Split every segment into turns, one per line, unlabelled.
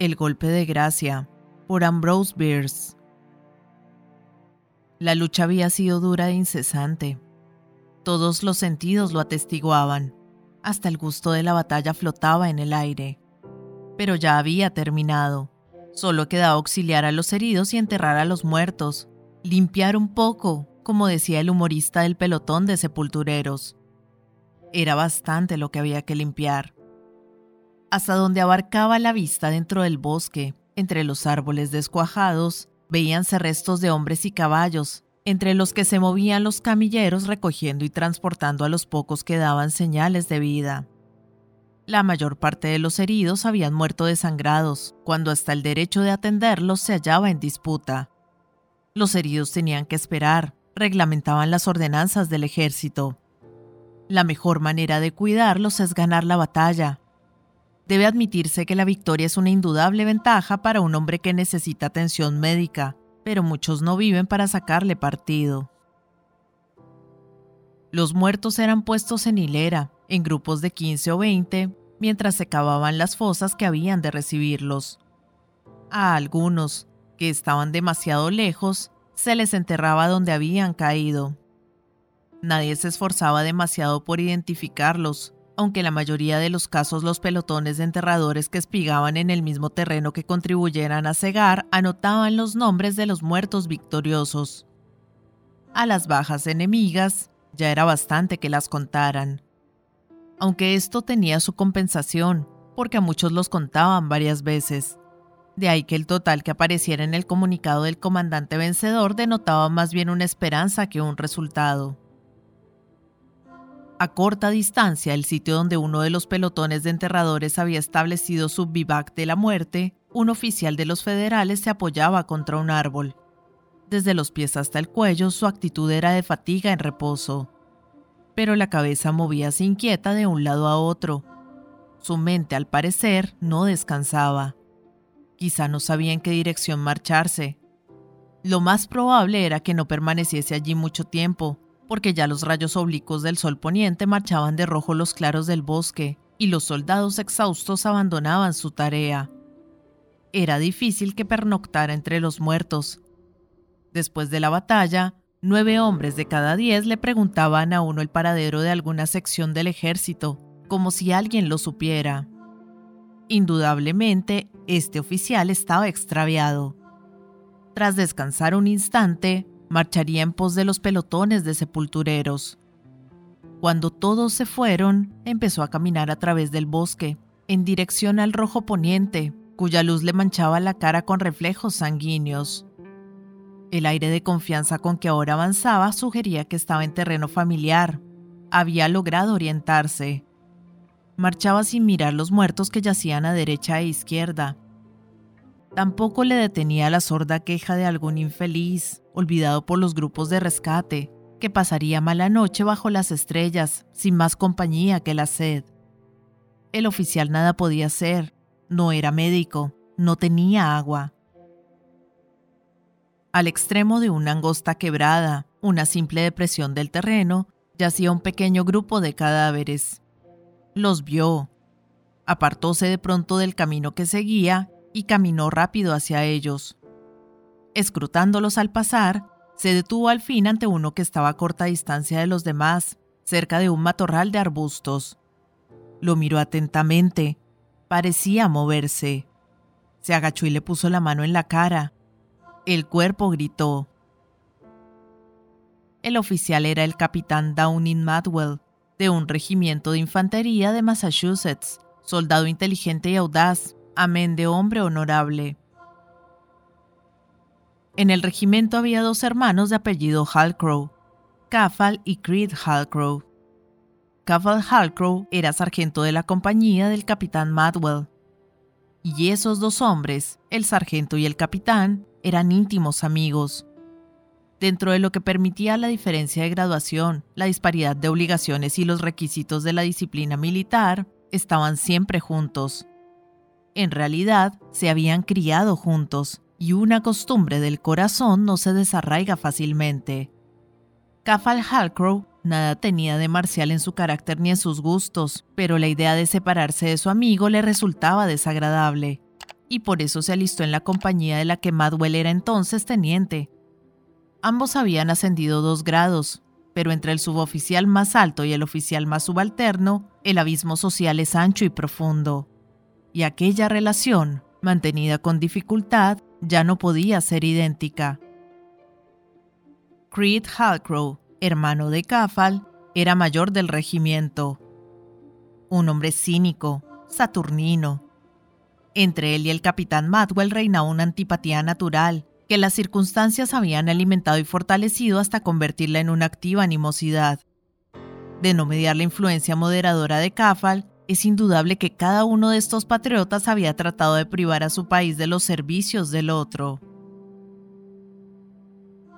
El golpe de gracia, por Ambrose Bierce. La lucha había sido dura e incesante. Todos los sentidos lo atestiguaban. Hasta el gusto de la batalla flotaba en el aire. Pero ya había terminado. Solo quedaba auxiliar a los heridos y enterrar a los muertos. Limpiar un poco, como decía el humorista del pelotón de sepultureros. Era bastante lo que había que limpiar hasta donde abarcaba la vista dentro del bosque, entre los árboles descuajados, veíanse restos de hombres y caballos, entre los que se movían los camilleros recogiendo y transportando a los pocos que daban señales de vida. La mayor parte de los heridos habían muerto desangrados, cuando hasta el derecho de atenderlos se hallaba en disputa. Los heridos tenían que esperar, reglamentaban las ordenanzas del ejército. La mejor manera de cuidarlos es ganar la batalla, Debe admitirse que la victoria es una indudable ventaja para un hombre que necesita atención médica, pero muchos no viven para sacarle partido. Los muertos eran puestos en hilera, en grupos de 15 o 20, mientras se cavaban las fosas que habían de recibirlos. A algunos, que estaban demasiado lejos, se les enterraba donde habían caído. Nadie se esforzaba demasiado por identificarlos, aunque la mayoría de los casos los pelotones de enterradores que espigaban en el mismo terreno que contribuyeran a cegar anotaban los nombres de los muertos victoriosos. A las bajas enemigas ya era bastante que las contaran. Aunque esto tenía su compensación, porque a muchos los contaban varias veces. De ahí que el total que apareciera en el comunicado del comandante vencedor denotaba más bien una esperanza que un resultado. A corta distancia, el sitio donde uno de los pelotones de enterradores había establecido su vivac de la muerte, un oficial de los federales se apoyaba contra un árbol. Desde los pies hasta el cuello, su actitud era de fatiga en reposo. Pero la cabeza movíase inquieta de un lado a otro. Su mente, al parecer, no descansaba. Quizá no sabía en qué dirección marcharse. Lo más probable era que no permaneciese allí mucho tiempo, porque ya los rayos oblicuos del sol poniente marchaban de rojo los claros del bosque y los soldados exhaustos abandonaban su tarea. Era difícil que pernoctara entre los muertos. Después de la batalla, nueve hombres de cada diez le preguntaban a uno el paradero de alguna sección del ejército, como si alguien lo supiera. Indudablemente, este oficial estaba extraviado. Tras descansar un instante, marcharía en pos de los pelotones de sepultureros. Cuando todos se fueron, empezó a caminar a través del bosque, en dirección al rojo poniente, cuya luz le manchaba la cara con reflejos sanguíneos. El aire de confianza con que ahora avanzaba sugería que estaba en terreno familiar. Había logrado orientarse. Marchaba sin mirar los muertos que yacían a derecha e izquierda, Tampoco le detenía la sorda queja de algún infeliz, olvidado por los grupos de rescate, que pasaría mala noche bajo las estrellas, sin más compañía que la sed. El oficial nada podía hacer, no era médico, no tenía agua. Al extremo de una angosta quebrada, una simple depresión del terreno, yacía un pequeño grupo de cadáveres. Los vio. Apartóse de pronto del camino que seguía y caminó rápido hacia ellos. Escrutándolos al pasar, se detuvo al fin ante uno que estaba a corta distancia de los demás, cerca de un matorral de arbustos. Lo miró atentamente. Parecía moverse. Se agachó y le puso la mano en la cara. El cuerpo gritó. El oficial era el capitán Downing Madwell, de un regimiento de infantería de Massachusetts, soldado inteligente y audaz, amén de hombre honorable. En el regimiento había dos hermanos de apellido Halcrow, Caffal y Creed Halcrow. Caffal Halcrow era sargento de la compañía del capitán Madwell. Y esos dos hombres, el sargento y el capitán, eran íntimos amigos. Dentro de lo que permitía la diferencia de graduación, la disparidad de obligaciones y los requisitos de la disciplina militar, estaban siempre juntos. En realidad, se habían criado juntos, y una costumbre del corazón no se desarraiga fácilmente. Cafal Halcrow nada tenía de marcial en su carácter ni en sus gustos, pero la idea de separarse de su amigo le resultaba desagradable. y por eso se alistó en la compañía de la que Madwell era entonces teniente. Ambos habían ascendido dos grados, pero entre el suboficial más alto y el oficial más subalterno, el abismo social es ancho y profundo. Y aquella relación, mantenida con dificultad, ya no podía ser idéntica. Creed Halcrow, hermano de Cafal, era mayor del regimiento. Un hombre cínico, saturnino. Entre él y el capitán Madwell reinaba una antipatía natural, que las circunstancias habían alimentado y fortalecido hasta convertirla en una activa animosidad. De no mediar la influencia moderadora de Cafal, es indudable que cada uno de estos patriotas había tratado de privar a su país de los servicios del otro.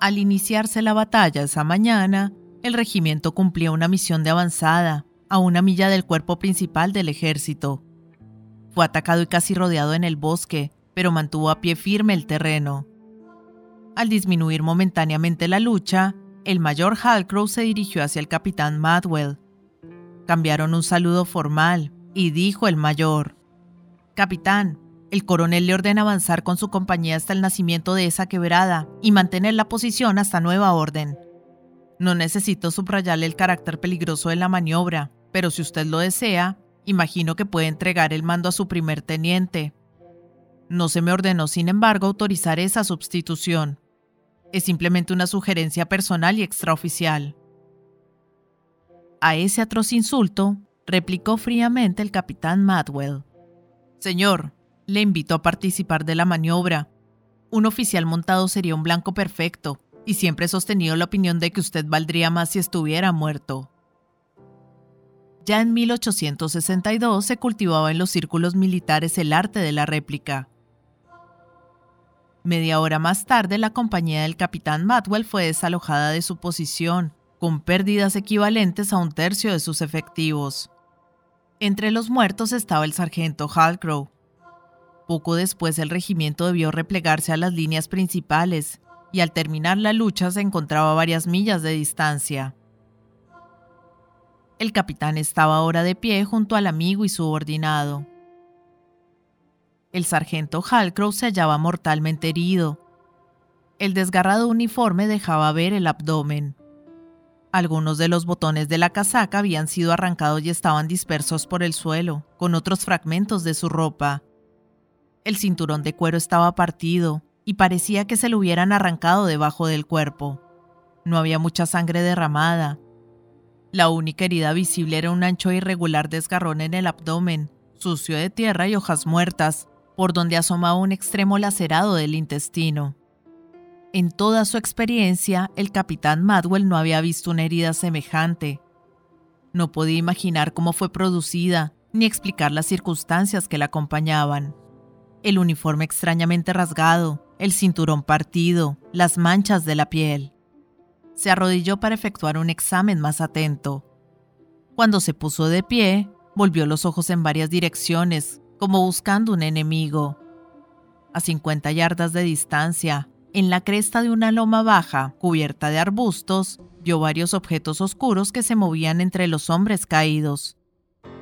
Al iniciarse la batalla esa mañana, el regimiento cumplía una misión de avanzada, a una milla del cuerpo principal del ejército. Fue atacado y casi rodeado en el bosque, pero mantuvo a pie firme el terreno. Al disminuir momentáneamente la lucha, el mayor Halcrow se dirigió hacia el capitán Madwell. Cambiaron un saludo formal y dijo el mayor, Capitán, el coronel le ordena avanzar con su compañía hasta el nacimiento de esa quebrada y mantener la posición hasta nueva orden. No necesito subrayarle el carácter peligroso de la maniobra, pero si usted lo desea, imagino que puede entregar el mando a su primer teniente. No se me ordenó, sin embargo, autorizar esa sustitución. Es simplemente una sugerencia personal y extraoficial. A ese atroz insulto, replicó fríamente el capitán Madwell. Señor, le invito a participar de la maniobra. Un oficial montado sería un blanco perfecto, y siempre he sostenido la opinión de que usted valdría más si estuviera muerto. Ya en 1862 se cultivaba en los círculos militares el arte de la réplica. Media hora más tarde, la compañía del capitán Matwell fue desalojada de su posición, con pérdidas equivalentes a un tercio de sus efectivos. Entre los muertos estaba el sargento Halcrow. Poco después el regimiento debió replegarse a las líneas principales, y al terminar la lucha se encontraba a varias millas de distancia. El capitán estaba ahora de pie junto al amigo y subordinado. El sargento Halcrow se hallaba mortalmente herido. El desgarrado uniforme dejaba ver el abdomen. Algunos de los botones de la casaca habían sido arrancados y estaban dispersos por el suelo, con otros fragmentos de su ropa. El cinturón de cuero estaba partido y parecía que se lo hubieran arrancado debajo del cuerpo. No había mucha sangre derramada. La única herida visible era un ancho e irregular desgarrón en el abdomen, sucio de tierra y hojas muertas, por donde asomaba un extremo lacerado del intestino. En toda su experiencia, el capitán Madwell no había visto una herida semejante. No podía imaginar cómo fue producida, ni explicar las circunstancias que la acompañaban. El uniforme extrañamente rasgado, el cinturón partido, las manchas de la piel. Se arrodilló para efectuar un examen más atento. Cuando se puso de pie, volvió los ojos en varias direcciones, como buscando un enemigo. A 50 yardas de distancia, en la cresta de una loma baja, cubierta de arbustos, vio varios objetos oscuros que se movían entre los hombres caídos.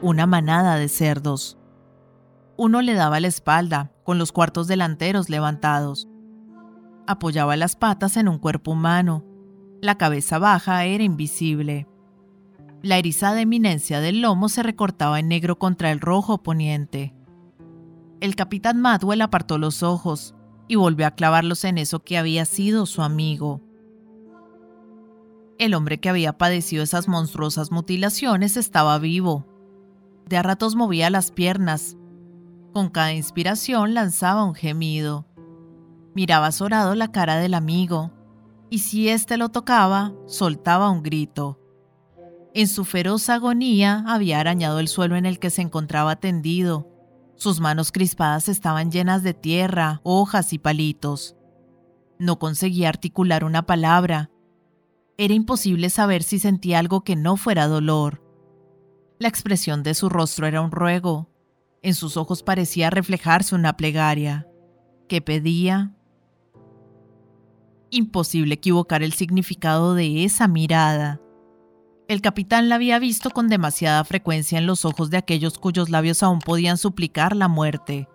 Una manada de cerdos. Uno le daba la espalda, con los cuartos delanteros levantados. Apoyaba las patas en un cuerpo humano. La cabeza baja era invisible. La erizada eminencia del lomo se recortaba en negro contra el rojo poniente. El capitán Madwell apartó los ojos y volvió a clavarlos en eso que había sido su amigo. El hombre que había padecido esas monstruosas mutilaciones estaba vivo. De a ratos movía las piernas. Con cada inspiración lanzaba un gemido. Miraba azorado la cara del amigo, y si éste lo tocaba, soltaba un grito. En su feroz agonía había arañado el suelo en el que se encontraba tendido, sus manos crispadas estaban llenas de tierra, hojas y palitos. No conseguía articular una palabra. Era imposible saber si sentía algo que no fuera dolor. La expresión de su rostro era un ruego. En sus ojos parecía reflejarse una plegaria. ¿Qué pedía? Imposible equivocar el significado de esa mirada. El capitán la había visto con demasiada frecuencia en los ojos de aquellos cuyos labios aún podían suplicar la muerte.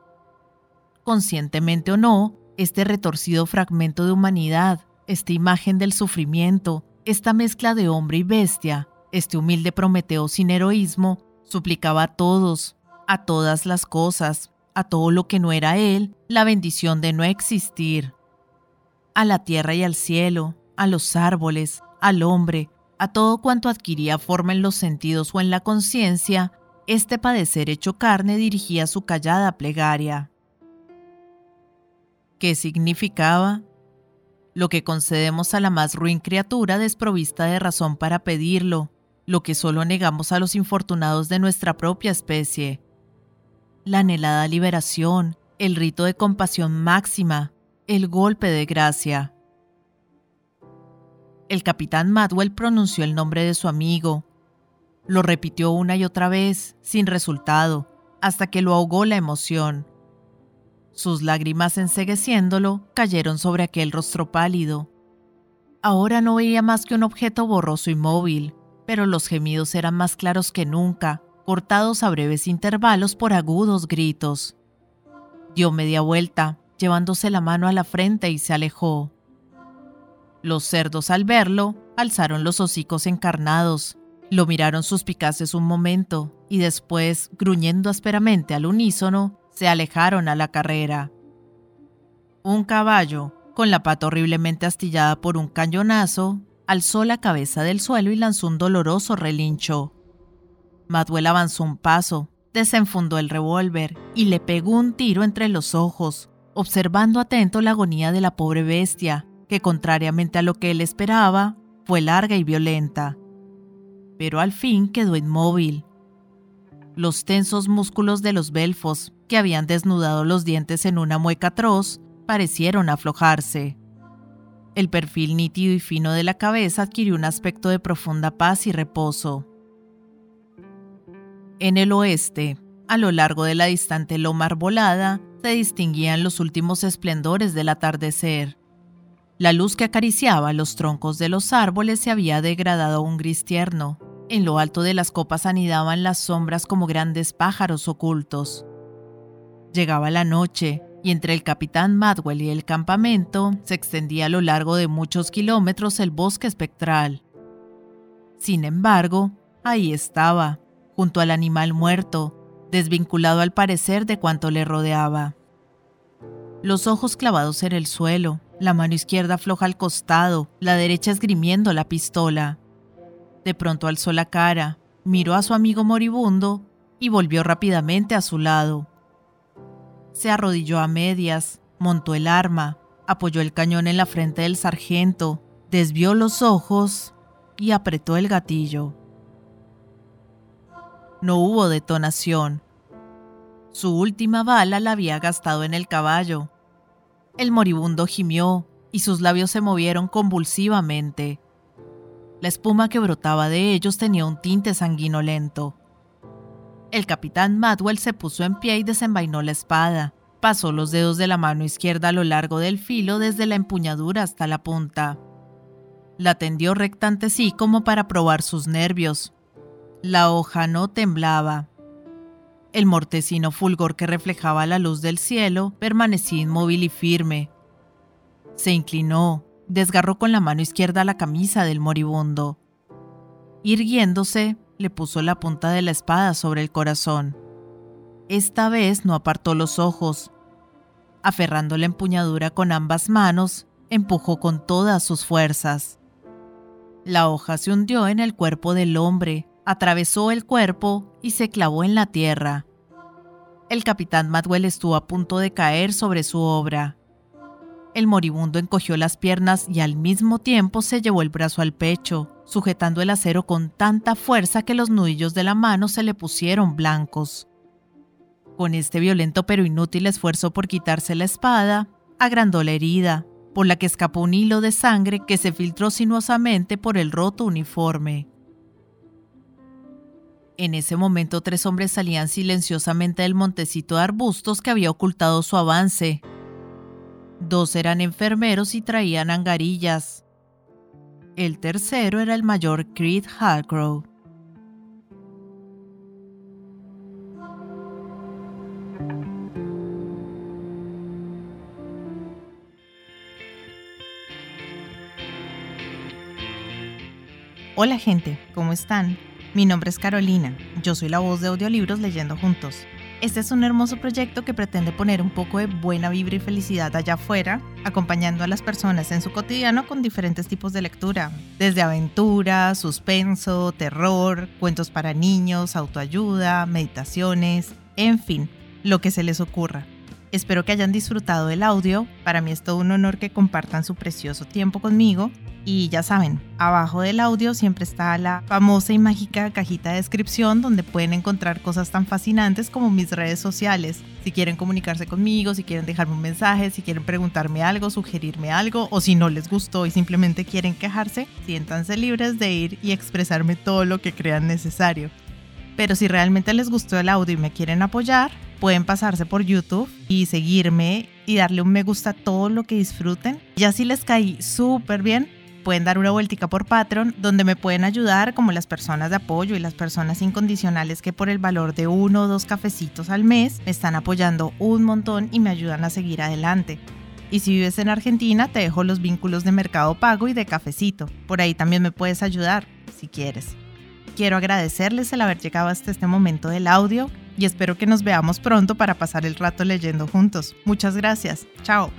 conscientemente o no, este retorcido fragmento de humanidad, esta imagen del sufrimiento, esta mezcla de hombre y bestia, este humilde Prometeo sin heroísmo, suplicaba a todos, a todas las cosas, a todo lo que no era él, la bendición de no existir. A la tierra y al cielo, a los árboles, al hombre, a todo cuanto adquiría forma en los sentidos o en la conciencia, este padecer hecho carne dirigía su callada plegaria. ¿Qué significaba? Lo que concedemos a la más ruin criatura desprovista de razón para pedirlo, lo que solo negamos a los infortunados de nuestra propia especie. La anhelada liberación, el rito de compasión máxima, el golpe de gracia. El capitán Madwell pronunció el nombre de su amigo. Lo repitió una y otra vez, sin resultado, hasta que lo ahogó la emoción. Sus lágrimas ensegueciéndolo cayeron sobre aquel rostro pálido. Ahora no veía más que un objeto borroso y móvil, pero los gemidos eran más claros que nunca, cortados a breves intervalos por agudos gritos. Dio media vuelta, llevándose la mano a la frente y se alejó. Los cerdos al verlo alzaron los hocicos encarnados, lo miraron suspicaces un momento y después, gruñendo ásperamente al unísono, se alejaron a la carrera. Un caballo, con la pata horriblemente astillada por un cañonazo, alzó la cabeza del suelo y lanzó un doloroso relincho. Maduel avanzó un paso, desenfundó el revólver y le pegó un tiro entre los ojos, observando atento la agonía de la pobre bestia, que contrariamente a lo que él esperaba, fue larga y violenta. Pero al fin quedó inmóvil. Los tensos músculos de los belfos, que habían desnudado los dientes en una mueca atroz, parecieron aflojarse. El perfil nítido y fino de la cabeza adquirió un aspecto de profunda paz y reposo. En el oeste, a lo largo de la distante loma arbolada, se distinguían los últimos esplendores del atardecer. La luz que acariciaba los troncos de los árboles se había degradado a un gris tierno. En lo alto de las copas anidaban las sombras como grandes pájaros ocultos. Llegaba la noche, y entre el capitán Madwell y el campamento se extendía a lo largo de muchos kilómetros el bosque espectral. Sin embargo, ahí estaba, junto al animal muerto, desvinculado al parecer de cuanto le rodeaba. Los ojos clavados en el suelo, la mano izquierda floja al costado, la derecha esgrimiendo la pistola. De pronto alzó la cara, miró a su amigo moribundo y volvió rápidamente a su lado. Se arrodilló a medias, montó el arma, apoyó el cañón en la frente del sargento, desvió los ojos y apretó el gatillo. No hubo detonación. Su última bala la había gastado en el caballo. El moribundo gimió y sus labios se movieron convulsivamente. La espuma que brotaba de ellos tenía un tinte sanguinolento. El capitán Madwell se puso en pie y desenvainó la espada. Pasó los dedos de la mano izquierda a lo largo del filo desde la empuñadura hasta la punta. La tendió recta ante sí como para probar sus nervios, la hoja no temblaba. El mortecino fulgor que reflejaba la luz del cielo permanecía inmóvil y firme. Se inclinó, desgarró con la mano izquierda la camisa del moribundo. Irguiéndose, le puso la punta de la espada sobre el corazón. Esta vez no apartó los ojos. Aferrando la empuñadura con ambas manos, empujó con todas sus fuerzas. La hoja se hundió en el cuerpo del hombre, atravesó el cuerpo y se clavó en la tierra. El capitán Madwell estuvo a punto de caer sobre su obra. El moribundo encogió las piernas y al mismo tiempo se llevó el brazo al pecho, sujetando el acero con tanta fuerza que los nudillos de la mano se le pusieron blancos. Con este violento pero inútil esfuerzo por quitarse la espada, agrandó la herida, por la que escapó un hilo de sangre que se filtró sinuosamente por el roto uniforme. En ese momento tres hombres salían silenciosamente del montecito de arbustos que había ocultado su avance. Dos eran enfermeros y traían angarillas. El tercero era el mayor Creed Hargrove.
Hola gente, ¿cómo están? Mi nombre es Carolina, yo soy la voz de audiolibros Leyendo Juntos. Este es un hermoso proyecto que pretende poner un poco de buena vibra y felicidad allá afuera, acompañando a las personas en su cotidiano con diferentes tipos de lectura, desde aventura, suspenso, terror, cuentos para niños, autoayuda, meditaciones, en fin, lo que se les ocurra. Espero que hayan disfrutado del audio. Para mí es todo un honor que compartan su precioso tiempo conmigo. Y ya saben, abajo del audio siempre está la famosa y mágica cajita de descripción donde pueden encontrar cosas tan fascinantes como mis redes sociales. Si quieren comunicarse conmigo, si quieren dejarme un mensaje, si quieren preguntarme algo, sugerirme algo o si no les gustó y simplemente quieren quejarse, siéntanse libres de ir y expresarme todo lo que crean necesario. Pero si realmente les gustó el audio y me quieren apoyar, pueden pasarse por YouTube y seguirme y darle un me gusta a todo lo que disfruten. Ya si les caí súper bien, pueden dar una vueltica por Patreon, donde me pueden ayudar como las personas de apoyo y las personas incondicionales que por el valor de uno o dos cafecitos al mes me están apoyando un montón y me ayudan a seguir adelante. Y si vives en Argentina, te dejo los vínculos de Mercado Pago y de Cafecito. Por ahí también me puedes ayudar, si quieres. Quiero agradecerles el haber llegado hasta este momento del audio y espero que nos veamos pronto para pasar el rato leyendo juntos. Muchas gracias. Chao.